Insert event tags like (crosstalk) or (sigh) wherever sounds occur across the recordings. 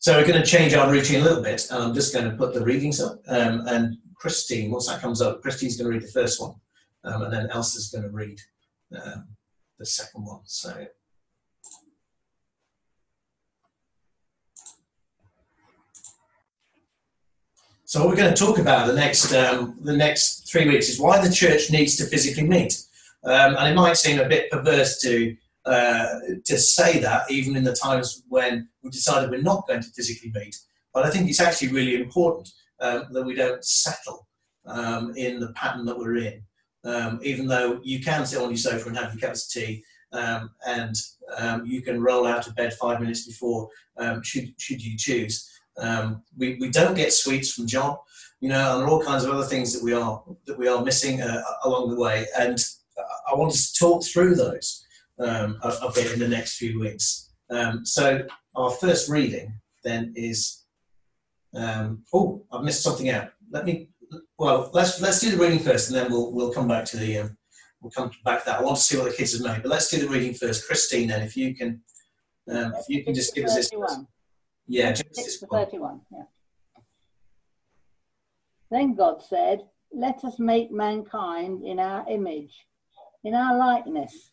So we're going to change our routine a little bit, and I'm just going to put the readings up. Um, and Christine, once that comes up, Christine's going to read the first one, um, and then Elsa's going to read um, the second one. So. So what we're going to talk about the next um, the next three weeks is why the church needs to physically meet, um, and it might seem a bit perverse to uh, to say that, even in the times when we decided we're not going to physically meet. But I think it's actually really important um, that we don't settle um, in the pattern that we're in. Um, even though you can sit on your sofa and have your cup of tea, um, and um, you can roll out of bed five minutes before, um, should should you choose. we, we don't get sweets from John, you know, and there are all kinds of other things that we are that we are missing uh, along the way, and I want to talk through those um, a, a, bit in the next few weeks. Um, so our first reading then is. Um, oh, I've missed something out. Let me. Well, let's let's do the reading first, and then we'll we'll come back to the. Um, we'll come back to that. I want to see what the kids have made, but let's do the reading first. Christine, then, if you can, um, if you can just give us this. Yeah, Genesis 31. Yeah. Then God said, Let us make mankind in our image, in our likeness,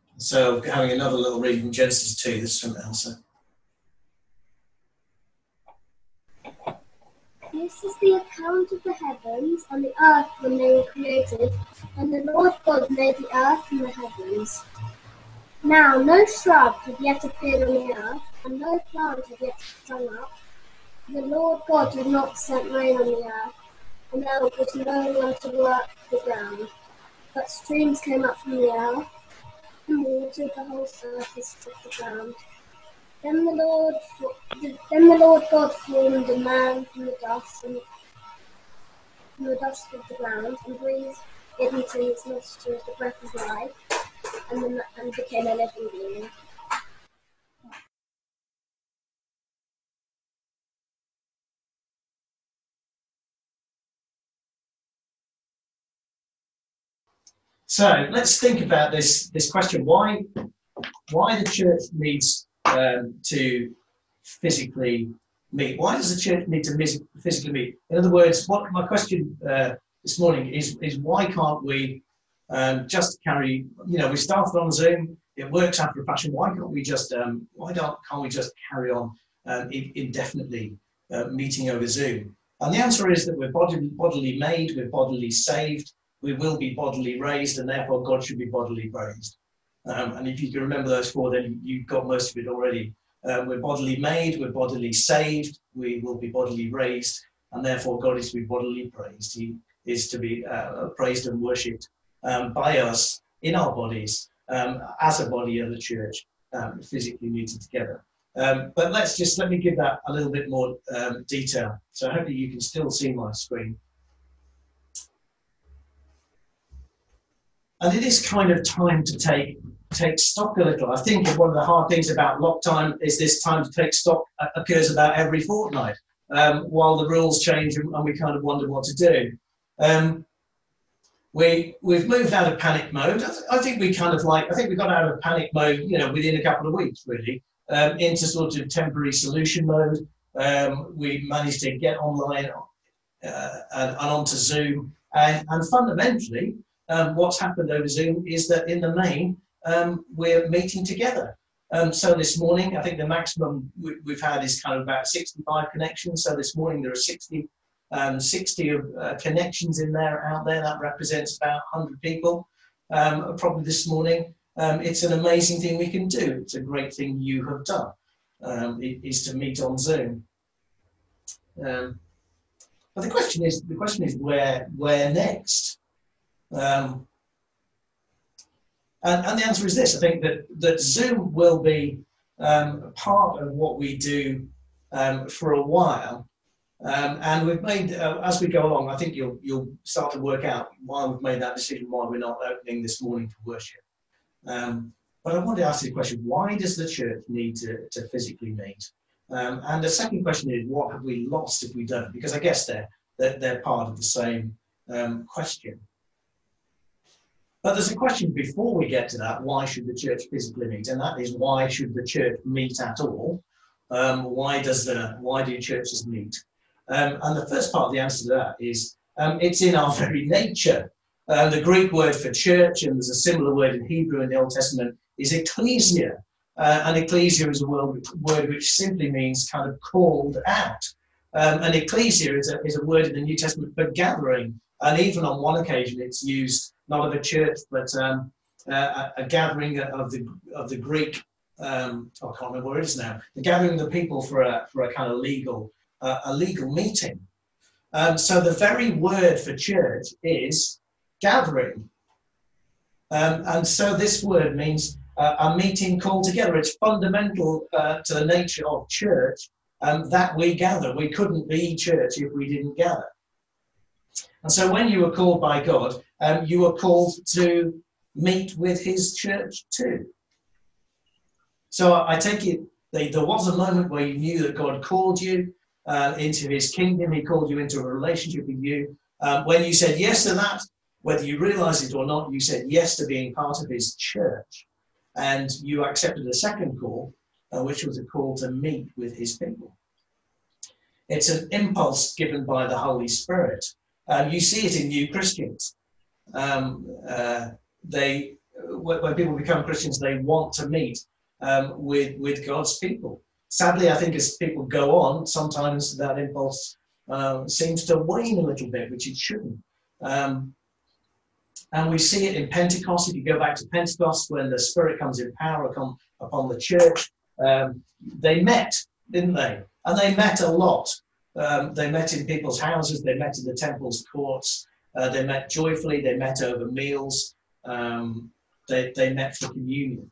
So having another little read in Genesis 2, this is from Elsa. This is the account of the heavens and the earth when they were created, and the Lord God made the earth and the heavens. Now no shrub had yet appeared on the earth, and no plant had yet sprung up. The Lord God had not sent rain on the earth, and there was no one to work the ground. But streams came up from the earth and watered the whole surface of the ground. Then the Lord, then the Lord God formed a man from the dust and from the dust of the ground and breathed into his nostrils the breath of life, and, the, and became a living being. So let's think about this this question: why why the church needs um, to physically meet? Why does the church need to physically meet? In other words, what my question uh, this morning is is why can't we um, just carry? You know, we started on Zoom. It works after a fashion. Why can't we just um, why don't can't we just carry on um, indefinitely uh, meeting over Zoom? And the answer is that we're bodily, bodily made, we're bodily saved, we will be bodily raised, and therefore God should be bodily raised. Um, and if you can remember those four, then you've got most of it already. Uh, we're bodily made, we're bodily saved, we will be bodily raised, and therefore God is to be bodily praised. He is to be uh, praised and worshipped um, by us in our bodies um, as a body of the church, um, physically meeting together. Um, but let's just let me give that a little bit more um, detail. So hopefully you can still see my screen. And it is kind of time to take take stock a little. I think one of the hard things about lock time is this time to take stock occurs about every fortnight. um, while the rules change and, and we kind of wonder what to do. Um, we we've moved out of panic mode. I, th- I, think we kind of like I think we got out of panic mode, you know, within a couple of weeks really, um, into sort of temporary solution mode. Um, we managed to get online uh, and, and, onto Zoom, and, and fundamentally, um, what's happened over Zoom is that in the main um, we're meeting together. Um, so this morning, I think the maximum we, have had is kind of about 65 connections. So this morning there are 60 um, 60 of, uh, connections in there out there. That represents about 100 people. Um, probably this morning. Um, it's an amazing thing we can do. It's a great thing you have done. Is to meet on Zoom. But the question is, the question is where where next? Um, and, and, the answer is this: I think that that Zoom will be part of what we do for a while. Um, and we've made, uh, as we go along, I think you'll, you'll start to work out why we've made that decision, why we're not opening this morning for worship. Um, but I want to ask you a question why does the church need to, to physically meet? Um, and the second question is, what have we lost if we don't? Because I guess they're, they're, they're part of the same um, question. But there's a question before we get to that why should the church physically meet? And that is, why should the church meet at all? Um, why, does the, why do churches meet? Um, and the first part of the answer to that is um, it's in our (laughs) very nature. Uh, the Greek word for church, and there's a similar word in Hebrew in the Old Testament, is ecclesia. Uh, and ecclesia is a word, which simply means kind of called out. Um, and ecclesia is a, is a word in the New Testament for gathering. And even on one occasion, it's used not of a church, but um, a, a, gathering of the, of the Greek, um, I can't remember where it is now, the gathering of the people for a, for a kind of legal uh, a legal meeting. Um, so the very word for church is gathering. Um, and so this word means uh, a meeting called together. It's fundamental uh, to the nature of church um, that we gather. We couldn't be church if we didn't gather. And so when you were called by God, um, you were called to meet with his church too. So I take it there was a moment where you knew that God called you uh, into his kingdom. He called you into a relationship with you. Um, when you said yes to that, whether you realize it or not, you said yes to being part of his church. And you accepted a second call, uh, which was a call to meet with his people. It's an impulse given by the Holy Spirit. Um, you see it in new Christians. Um, uh, they, when people become Christians, they want to meet um, with, with God's people sadly, I think as people go on, sometimes that impulse uh, seems to wane a little bit, which it shouldn't. Um, and we see it in Pentecost. If you go back to Pentecost, when the Spirit comes in power upon, upon the church, um, they met, didn't they? And they met a lot. Um, they met in people's houses, they met in the temple's courts, uh, they met joyfully, they met over meals, um, they, they met for communion.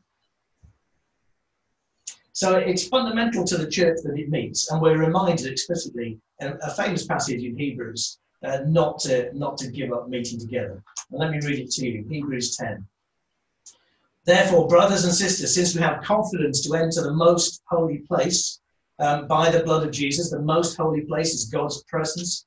So it's fundamental to the church that it meets, and we're reminded explicitly in a famous passage in Hebrews uh, not to not to give up meeting together. And let me read it to you, Hebrews 10. Therefore, brothers and sisters, since we have confidence to enter the most holy place um, by the blood of Jesus, the most holy place is God's presence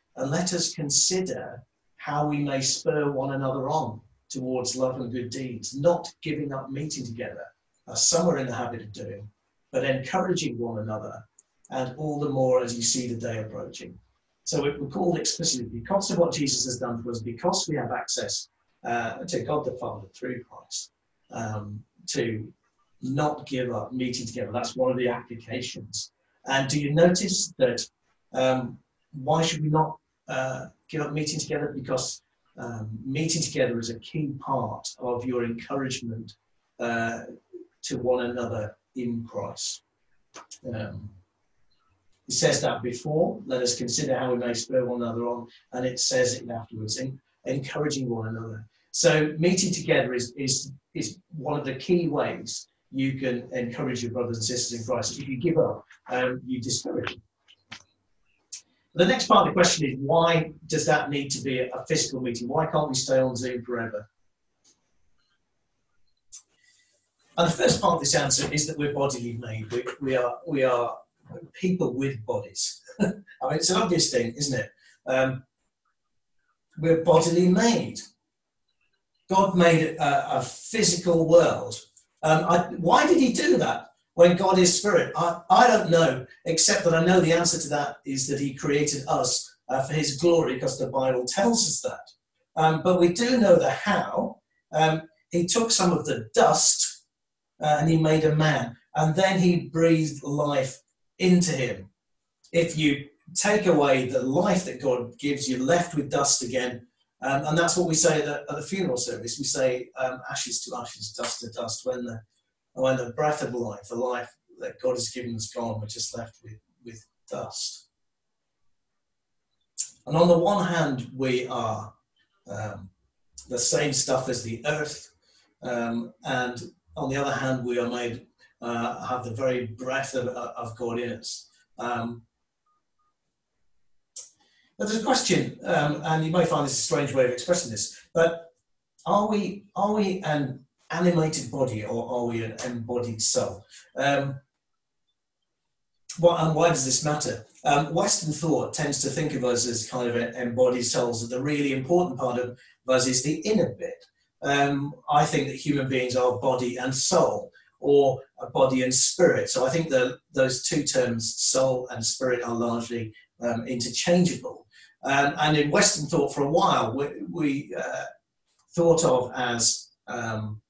and let us consider how we may spur one another on towards love and good deeds, not giving up meeting together as some are in the habit of doing, but encouraging one another, and all the more as you see the day approaching. So we're called explicitly because of what Jesus has done for us, because we have access uh, to God the Father through Christ, um, to not give up meeting together. That's one of the applications. And do you notice that um, why should we not uh, give up meeting together? Because um, meeting together is a key part of your encouragement uh, to one another in Christ. Um, It says that before, let us consider how we may spur one another on, and it says it afterwards, in, encouraging one another. So meeting together is, is, is one of the key ways you can encourage your brothers and sisters in Christ. If you give up, um, you discourage them. The next part of the question is why does that need to be a physical meeting? Why can't we stay on Zoom forever? And the first part of this answer is that we're bodily made. We, we are we are people with bodies. (laughs) I mean, it's an obvious thing, isn't it? Um, we're bodily made. God made a, a physical world. Um, I, why did He do that? When God is spirit, I, I don't know, except that I know the answer to that is that He created us uh, for His glory, because the Bible tells us that. Um, but we do know the how. Um, he took some of the dust uh, and He made a man, and then He breathed life into him. If you take away the life that God gives, you're left with dust again. Um, and that's what we say at the, at the funeral service. We say um, ashes to ashes, dust to dust. When the, when the breath of life, the life that God has given us gone, we're just left with, with dust. And on the one hand, we are um, the same stuff as the earth. Um, and on the other hand, we are made uh, have the very breath of, of God in us. Um, but there's a question, um, and you may find this a strange way of expressing this, but are we are we an animated body or are we an embodied soul? Um, what, and why does this matter? Um, Western thought tends to think of us as kind of embodied souls, and the really important part of us is the inner bit. Um, I think that human beings are body and soul or a body and spirit. So I think that those two terms, soul and spirit, are largely um, interchangeable. Um, and in Western thought, for a while, we, we uh, thought of as um,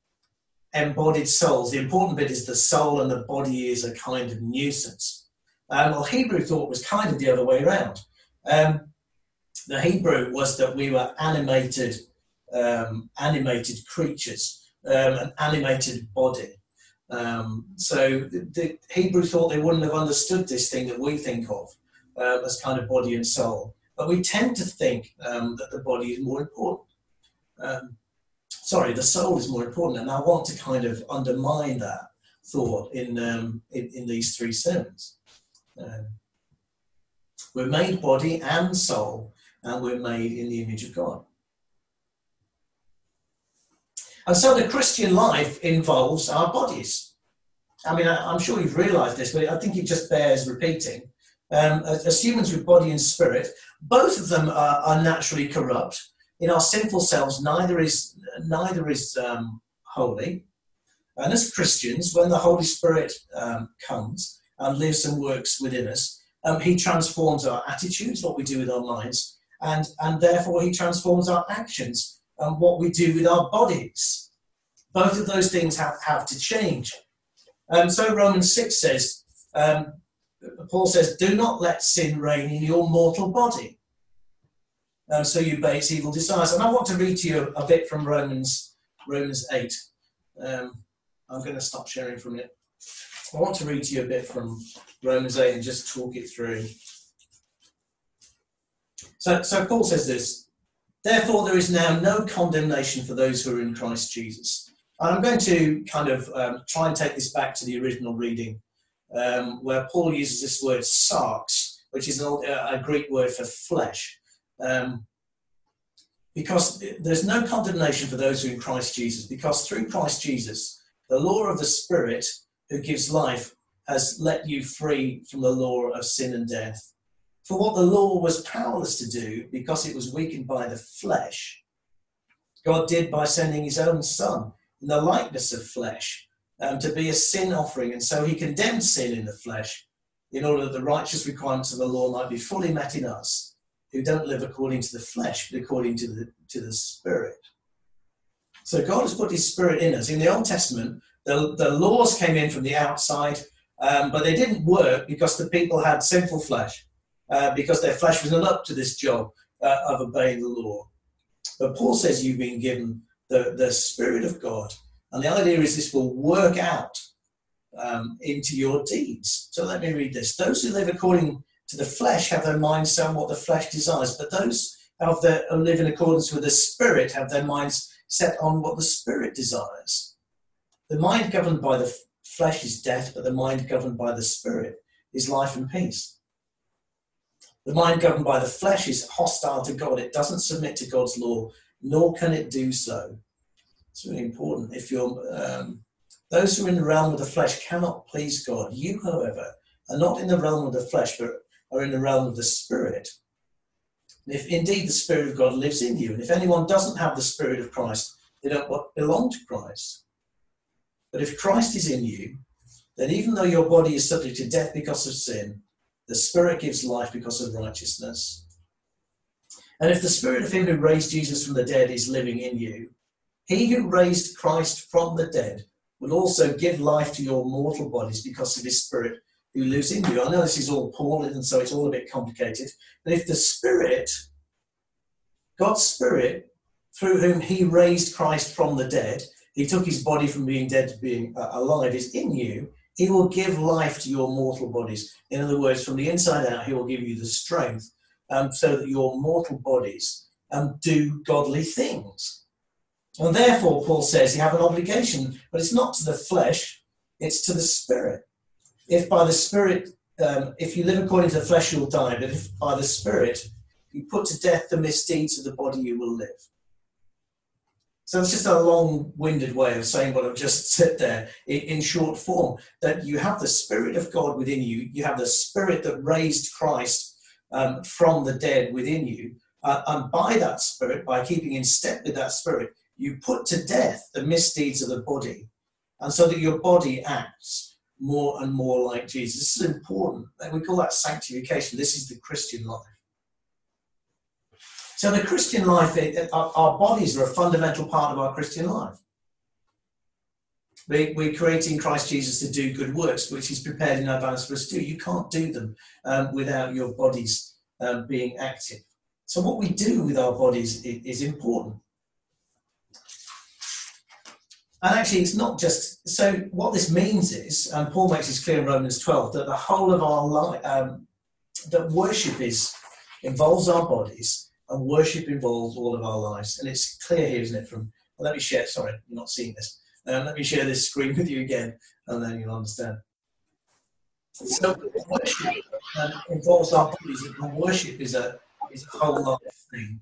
embodied souls. The important bit is the soul and the body is a kind of nuisance. Um, well, Hebrew thought was kind of the other way around. Um, the Hebrew was that we were animated, um, animated creatures, an animated body. Um, so the, the, Hebrew thought they wouldn't have understood this thing that we think of uh, as kind of body and soul. But we tend to think um, that the body is more important. Um, sorry, the soul is more important. And I want to kind of undermine that thought in, um, in, in, these three sermons. Um, we're made body and soul, and we're made in the image of God. And so the Christian life involves our bodies. I mean, I, am sure you've realized this, but I think it just bears repeating. Um, as, as, humans with body and spirit, both of them are, are, naturally corrupt. In our sinful selves, neither is, neither is um, holy. And as Christians, when the Holy Spirit um, comes and lives and works within us, um, he transforms our attitudes, what we do with our minds, and, and therefore he transforms our actions and what we do with our bodies. Both of those things have, have to change. Um, so Romans 6 says, um, Paul says, do not let sin reign in your mortal body. Um, so you base evil desires. And I want to read to you a, a bit from Romans, Romans 8. Um, I'm going to stop sharing from it. I want to read to you a bit from Romans 8 and just talk it through. So, so Paul says this Therefore, there is now no condemnation for those who are in Christ Jesus. And I'm going to kind of um, try and take this back to the original reading, um, where Paul uses this word sarx, which is an old, uh, a Greek word for flesh. Um, because there's no condemnation for those who are in Christ Jesus, because through Christ Jesus, the law of the Spirit who gives life has let you free from the law of sin and death. For what the law was powerless to do because it was weakened by the flesh, God did by sending his own Son in the likeness of flesh um, to be a sin offering. And so he condemned sin in the flesh in order that the righteous requirements of the law might be fully met in us who don't live according to the flesh, but according to the, to the Spirit. So God has put his Spirit in us. In the Old Testament, the, the laws came in from the outside, um, but they didn't work because the people had sinful flesh. Uh, because their flesh was not up to this job uh, of obeying the law. But Paul says you've been given the, the Spirit of God. And the idea is this will work out um, into your deeds. So let me read this. Those who live according to the flesh have their minds set on what the flesh desires, but those of the, who live in accordance with the Spirit have their minds set on what the Spirit desires. The mind governed by the flesh is death, but the mind governed by the Spirit is life and peace. The mind governed by the flesh is hostile to God. It doesn't submit to God's law, nor can it do so. It's really important. If you're um, those who are in the realm of the flesh cannot please God. You, however, are not in the realm of the flesh, but are in the realm of the Spirit. if indeed the Spirit of God lives in you, and if anyone doesn't have the Spirit of Christ, they don't belong to Christ. But if Christ is in you, then even though your body is subject to death because of sin, the Spirit gives life because of righteousness. And if the Spirit of Him who raised Jesus from the dead is living in you, He who raised Christ from the dead will also give life to your mortal bodies because of his spirit who lives in you. I know this is all Paul, and so it's all a bit complicated. But if the spirit, God's spirit, through whom he raised Christ from the dead, he took his body from being dead to being uh, alive, is in you, he will give life to your mortal bodies. In other words, from the inside out, he will give you the strength um, so that your mortal bodies um, do godly things. And therefore, Paul says you have an obligation, but it's not to the flesh, it's to the spirit. If by the spirit, um, if you live according to the flesh, you'll die, but if by the spirit you put to death the misdeeds of the body, you will live. So it's just a long winded way of saying what I've just (laughs) said there in, short form that you have the Spirit of God within you, you have the Spirit that raised Christ um, from the dead within you. Uh, and by that Spirit, by keeping in step with that Spirit, you put to death the misdeeds of the body, and so that your body acts more and more like Jesus. This is important. We call that sanctification. This is the Christian life. So, the Christian life, our bodies are a fundamental part of our Christian life. We, we're creating Christ Jesus to do good works, which He's prepared in advance for us to do. You can't do them um, without your bodies um, being active. So, what we do with our bodies is, is important. And actually, it's not just so. What this means is, and Paul makes this clear in Romans 12, that the whole of our life, um, that worship is involves our bodies, and worship involves all of our lives. And it's clear here, isn't it? From well, let me share. Sorry, you're not seeing this. Um, let me share this screen with you again, and then you'll understand. So worship um, involves our bodies, and worship is a is a whole life thing.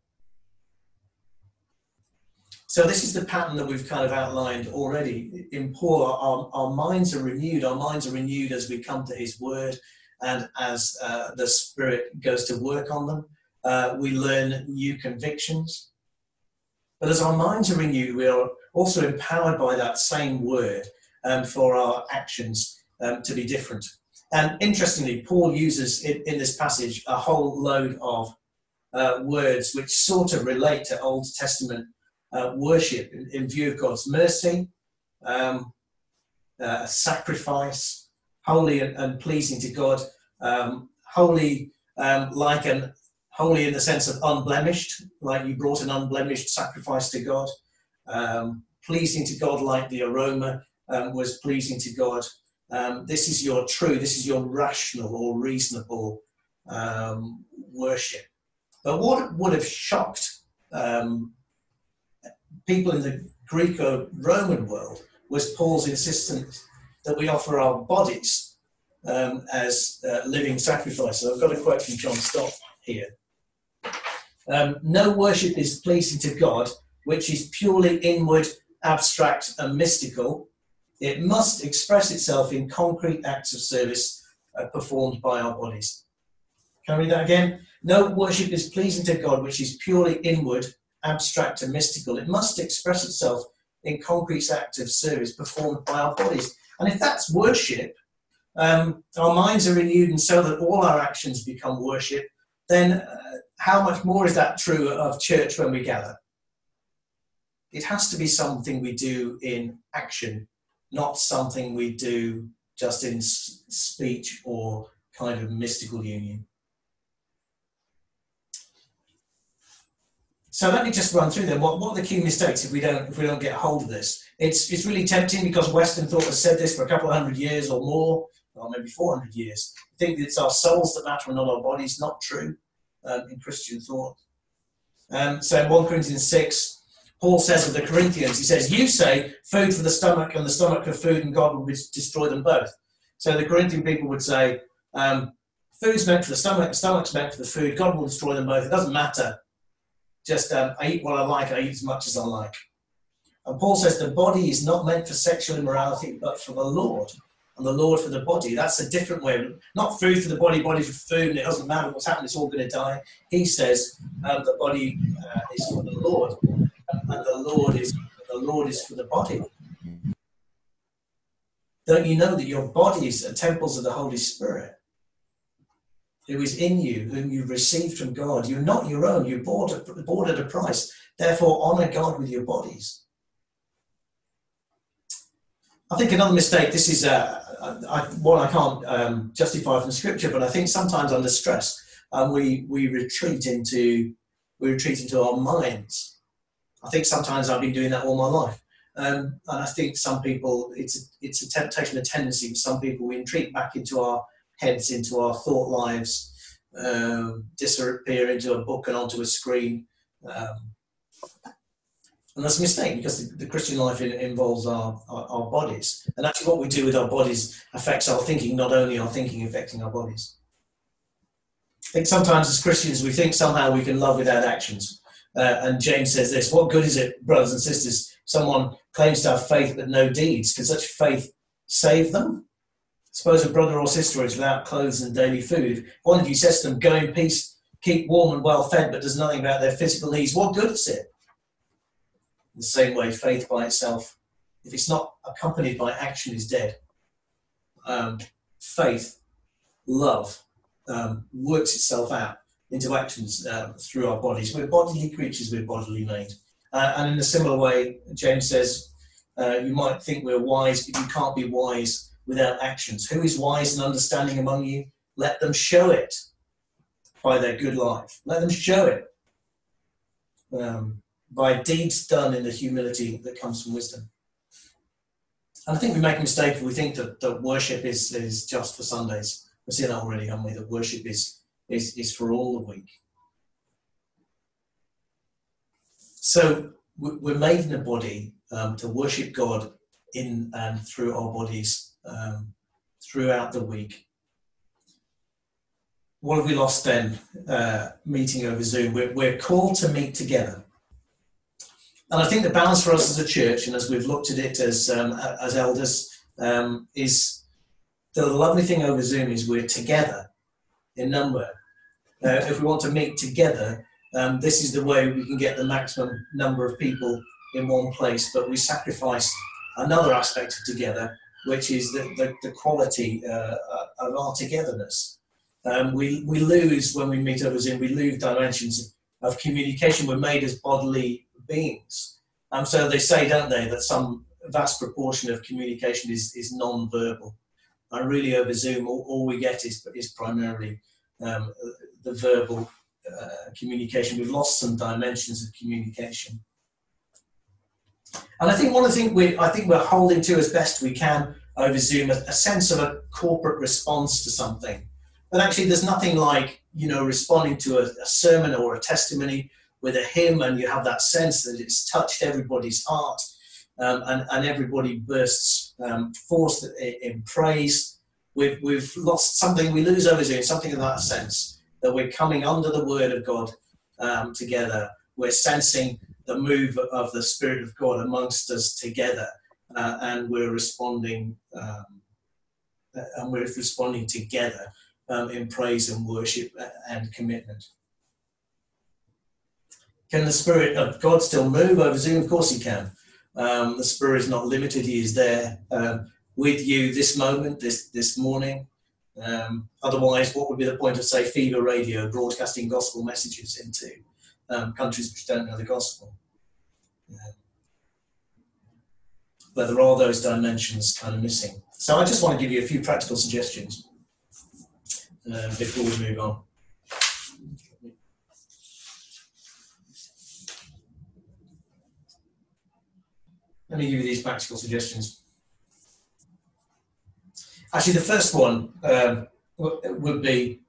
So this is the pattern that we've kind of outlined already in Paul. Our, our minds are renewed. Our minds are renewed as we come to His Word, and as uh, the Spirit goes to work on them, uh, we learn new convictions. But as our minds are renewed, we are also empowered by that same Word um, for our actions um, to be different. And interestingly, Paul uses in, in this passage a whole load of uh, words which sort of relate to Old Testament uh, worship in, in, view of God's mercy, um, uh, sacrifice, holy and, and, pleasing to God, um, holy um, like an holy in the sense of unblemished, like you brought an unblemished sacrifice to God, um, pleasing to God like the aroma um, was pleasing to God. This is your true, this is your rational or reasonable worship. But what would have shocked um, people in the Greco-Roman world was Paul's insistence that we offer our bodies um, as uh, living sacrifices. I've got a quote from John Stott here. Um, no worship is pleasing to God which is purely inward, abstract, and mystical. It must express itself in concrete acts of service uh, performed by our bodies. Can I read that again? No worship is pleasing to God which is purely inward, abstract and mystical. It must express itself in concrete acts of service performed by our bodies. And if that's worship, um, our minds are renewed and so that all our actions become worship, then uh, how much more is that true of church when we gather? It has to be something we do in action, not something we do just in speech or kind of mystical union. So let me just run through them. What, what are the key mistakes if we don't if we don't get hold of this? It's it's really tempting because Western thought has said this for a couple of hundred years or more, or maybe 400 years. I think it's our souls that matter and not our bodies. Not true um, in Christian thought. Um, so in 1 Corinthians 6, Paul says of the Corinthians, he says, You say food for the stomach and the stomach for food, and God will destroy them both. So the Corinthian people would say, um, Food's meant for the stomach, the stomach's meant for the food, God will destroy them both. It doesn't matter. Just um, I eat what I like, I eat as much as I like. And Paul says the body is not meant for sexual immorality, but for the Lord and the Lord for the body. That's a different way. Not food for the body, body for food, and it doesn't matter what's happening, it's all going to die. He says um, the body uh, is for the Lord, and the Lord is the Lord is for the body. Don't you know that your bodies are temples of the Holy Spirit, who is in you, whom you received from God? You're not your own. You bought, a, bought at a price. Therefore, honor God with your bodies. I think another mistake. This is uh, I, one I can't um, justify from Scripture, but I think sometimes under stress um, we we retreat into we retreat into our minds. I think sometimes I've been doing that all my life, um, and I think some people it's it's a temptation, a tendency. For some people, we retreat back into our heads, into our thought lives, um, disappear into a book and onto a screen. Um, and that's a mistake because the, the Christian life involves our, our, our, bodies. And actually, what we do with our bodies affects our thinking, not only our thinking affecting our bodies. I think sometimes as Christians, we think somehow we can love without actions. Uh, and James says this What good is it, brothers and sisters, someone claims to have faith but no deeds? Can such faith save them? Suppose a brother or sister is without clothes and daily food. One of you says to them, Go in peace, keep warm and well fed, but does nothing about their physical needs. What good is it? In the same way, faith by itself, if it's not accompanied by action, is dead. Um, faith, love, um, works itself out into actions uh, through our bodies. We're bodily creatures, we're bodily made. Uh, and in a similar way, James says, uh, you might think we're wise, but you can't be wise without actions. Who is wise and understanding among you? Let them show it by their good life. Let them show it. Um, by deeds done in the humility that comes from wisdom. And I think we make a mistake if we think that, that worship is, is just for Sundays. We've seen that already, haven't we? That worship is, is, is for all the week. So we're made in a body um, to worship God in and through our bodies um, throughout the week. What have we lost then? Uh, meeting over Zoom. We're, we're called to meet together. And I think the balance for us as a church, and as we've looked at it as um, as elders, um, is the lovely thing over Zoom is we're together in number. Uh, if we want to meet together, um, this is the way we can get the maximum number of people in one place. But we sacrifice another aspect of together, which is the, the, the quality uh, of our togetherness. Um, we, we lose when we meet others in, we lose dimensions of communication. We're made as bodily beings. And so they say, don't they, that some vast proportion of communication is, is non-verbal. And really over Zoom, all, all we get is, is primarily um, the verbal uh, communication. We've lost some dimensions of communication. And I think one of the things we, I think we're holding to as best we can over Zoom, a, a sense of a corporate response to something. But actually, there's nothing like, you know, responding to a, a sermon or a testimony with a hymn and you have that sense that it's touched everybody's heart um, and, and everybody bursts um, forth in praise. We've, we've lost something, we lose over Zoom, something in that sense, that we're coming under the word of God um, together. We're sensing the move of the Spirit of God amongst us together, uh, and we're responding, um, and we're responding together um, in praise and worship and commitment. Can the Spirit of God still move over Zoom? Of course He can. Um, the Spirit is not limited, He is there. Um, with you this moment, this this morning. Um, otherwise, what would be the point of say FEBA Radio broadcasting gospel messages into um, countries which don't know the gospel? But there are those dimensions kind of missing. So I just want to give you a few practical suggestions uh, before we move on. Let me give you these practical suggestions. Actually, the first one um, would be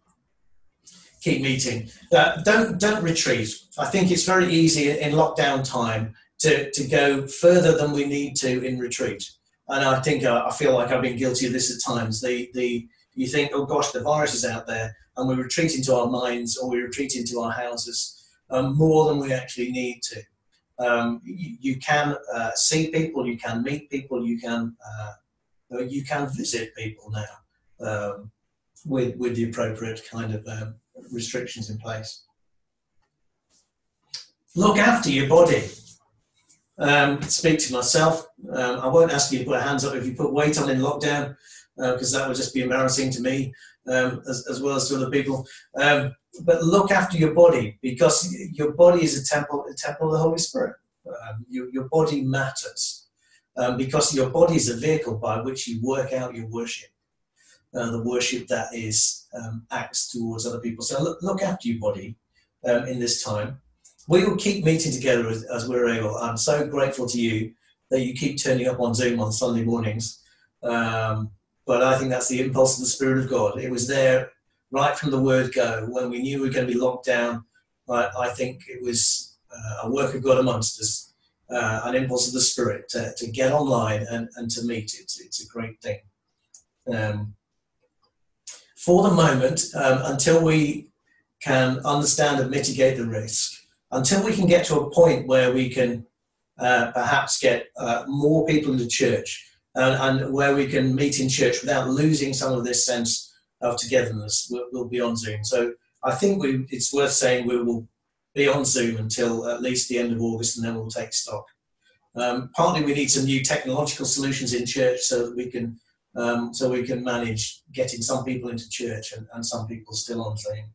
keep meeting. Uh, don't don't retreat. I think it's very easy in lockdown time to, to go further than we need to in retreat. And I think uh, I feel like I've been guilty of this at times. The the you think, oh gosh, the virus is out there, and we retreat into our minds or we retreat into our houses um, more than we actually need to. Um, you, you, can uh, see people, you can meet people, you can uh, you can visit people now um, with with the appropriate kind of um, restrictions in place. Look after your body. Um, speak to myself. Um, I won't ask you to put hands up if you put weight on in lockdown, because uh, that would just be embarrassing to me um, as, as, well as to other people. Um, but look after your body because your body is a temple, a temple of the Holy Spirit. Um, your, body matters um, because your body is a vehicle by which you work out your worship. Uh, the worship that is acts towards other people. So look, look after your body in this time. We will keep meeting together as, as, we're able. I'm so grateful to you that you keep turning up on Zoom on Sunday mornings. Um, but I think that's the impulse of the Spirit of God. It was there right from the word go. When we knew we were going to be locked down, I, I think it was uh, a work of God amongst us, uh, an impulse of the Spirit to, to get online and, and to meet. It's, it's a great thing. Um, for the moment, um, until we can understand and mitigate the risk, until we can get to a point where we can uh, perhaps get uh, more people into church and, and, where we can meet in church without losing some of this sense of togetherness, we'll, we'll be on Zoom. So I think we, it's worth saying we will be on Zoom until at least the end of August and then we'll take stock. Um, partly we need some new technological solutions in church so that we can um, so we can manage getting some people into church and, and some people still on Zoom.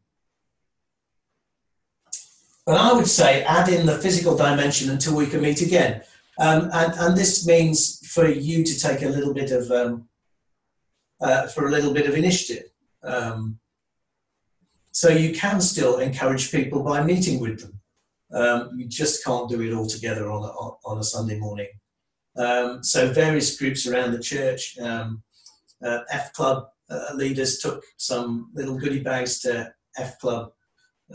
But I would say add in the physical dimension until we can meet again. Um, and, and this means for you to take a little bit of, um, uh, for a little bit of initiative. Um, so you can still encourage people by meeting with them. Um, you just can't do it all together on a, on a Sunday morning. Um, so various groups around the church, um, uh, F Club uh, leaders took some little goodie bags to F Club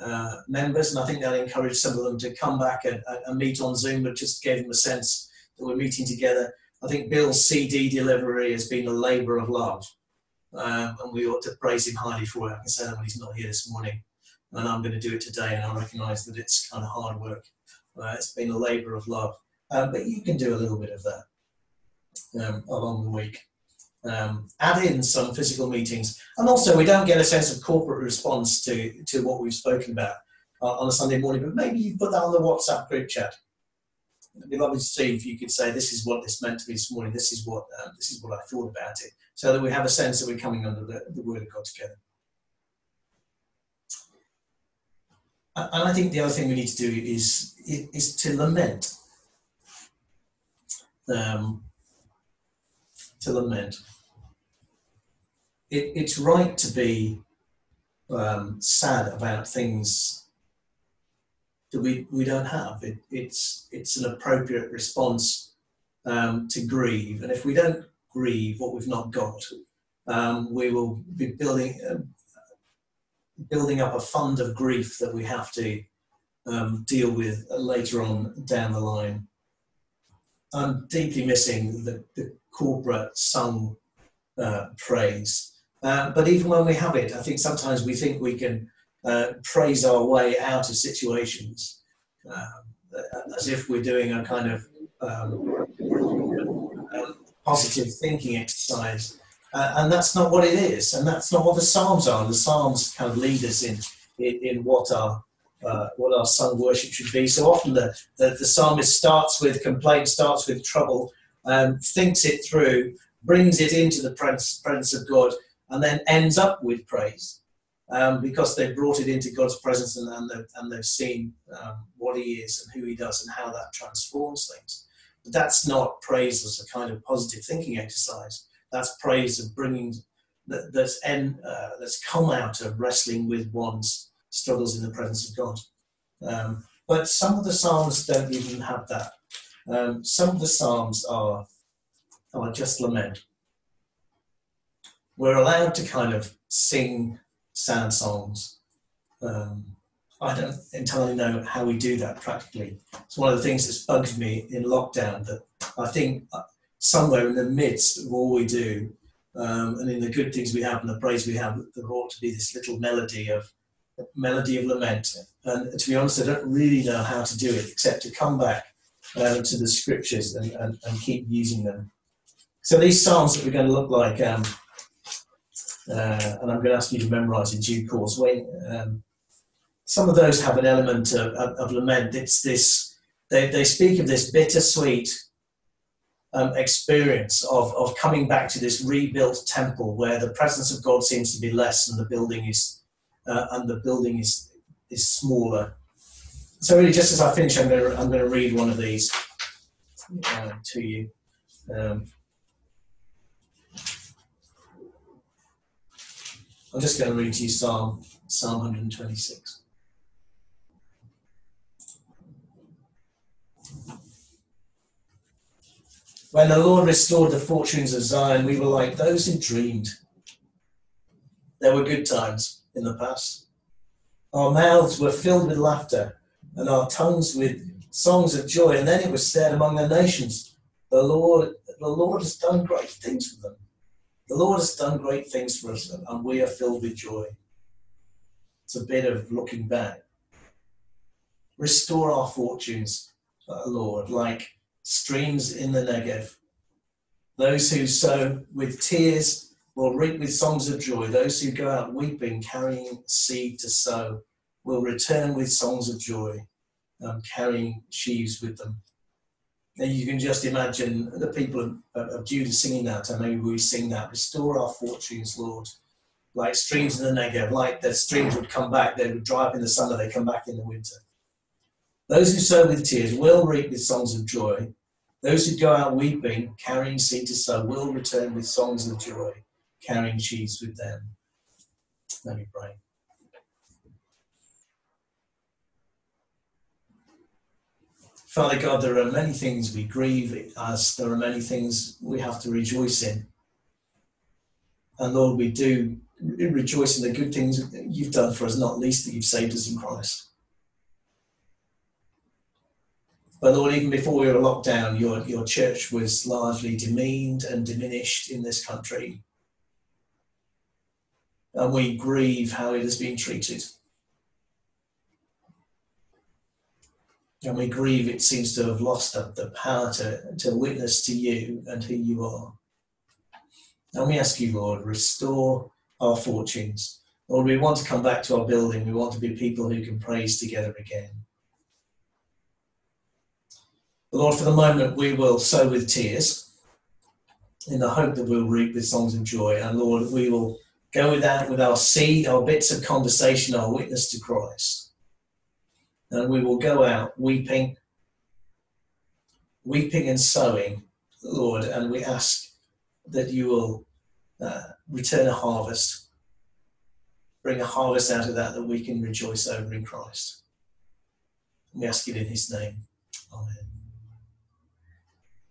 uh, members, and I think that encouraged some of them to come back and, and, meet on Zoom, but just gave them a sense that we're meeting together. I think Bill's CD delivery has been a labour of love, um, and we ought to praise him highly for it. I can say that when he's not here this morning, and I'm going to do it today, and I recognise that it's kind of hard work. Uh, it's been a labour of love, um, but you can do a little bit of that um, along the week um, add in some physical meetings. And also, we don't get a sense of corporate response to, to what we've spoken about uh, on a Sunday morning, but maybe you put that on the WhatsApp group chat. It'd be lovely to see if you could say, "This is what this meant to me this morning. This is what um, this is what I thought about it," so that we have a sense that we're coming under the, the Word of God together. And I think the other thing we need to do is is to lament. Um, to lament it, it's right to be um, sad about things that we, we don't have. It, it's, it's an appropriate response um, to grieve. And if we don't grieve what we've not got, um, we will be building, uh, building up a fund of grief that we have to um, deal with later on down the line. I'm deeply missing the, the corporate sung uh, praise uh, but even when we have it, I think sometimes we think we can uh, praise our way out of situations um, as if we're doing a kind of um, positive thinking exercise. Uh, and that's not what it is, and that's not what the Psalms are. The Psalms kind of lead us in, in, in what our uh, what our sung worship should be. So often the, the, the psalmist starts with complaint, starts with trouble, um, thinks it through, brings it into the presence of God, and then ends up with praise um, because they've brought it into God's presence and, and, they've, and they've seen um, what He is and who He does and how that transforms things. But that's not praise as a kind of positive thinking exercise. That's praise of bringing that, that's, en, uh, that's come out of wrestling with one's struggles in the presence of God. Um, but some of the Psalms don't even have that. Um, some of the Psalms are, are just lament. We're allowed to kind of sing sad songs. Um, I don't entirely know how we do that practically. It's one of the things that's bugged me in lockdown that I think uh, somewhere in the midst of all we do um, and in the good things we have and the praise we have, there ought to be this little melody of melody of lament. And to be honest, I don't really know how to do it except to come back uh, to the scriptures and, and, and, keep using them. So these psalms that we're going to look like, um, uh, and I'm going to ask you to memorize in due course. When um, some of those have an element of, of, of, lament, it's this. They, they speak of this bittersweet um, experience of, of coming back to this rebuilt temple where the presence of God seems to be less and the building is uh, and the building is is smaller. So really, just as I finish, I'm going to I'm going to read one of these uh, to you. Um, I'm just going to read to you Psalm, Psalm 126. When the Lord restored the fortunes of Zion, we were like those who dreamed. There were good times in the past. Our mouths were filled with laughter and our tongues with songs of joy. And then it was said among the nations, the Lord, the Lord has done great things for them. The Lord has done great things for us, and we are filled with joy. It's a bit of looking back. Restore our fortunes, Lord, like streams in the Negev. Those who sow with tears will reap with songs of joy. Those who go out weeping, carrying seed to sow, will return with songs of joy, um, carrying sheaves with them. You can just imagine the people of, of Judah singing that, and maybe we sing that, restore our fortunes, Lord. Like streams in the Negev, like the streams would come back, they would dry up in the summer, they come back in the winter. Those who sow with tears will reap with songs of joy. Those who go out weeping, carrying seed to sow, will return with songs of joy, carrying sheaves with them. Let me pray. Father God, there are many things we grieve as there are many things we have to rejoice in. And Lord, we do rejoice in the good things that you've done for us, not least that you've saved us in Christ. But Lord, even before we were locked down, your, your church was largely demeaned and diminished in this country. And we grieve how it has been treated. And we grieve it seems to have lost the power to, to witness to you and who you are. And we ask you, Lord, restore our fortunes. Lord, we want to come back to our building. We want to be people who can praise together again. But Lord, for the moment, we will sow with tears in the hope that we'll reap with songs of joy. And Lord, we will go with that with our seed, our bits of conversation, our witness to Christ and we will go out weeping, weeping and sowing, Lord, and we ask that you will uh, return a harvest, bring a harvest out of that that we can rejoice over in Christ. We ask it in his name. Amen.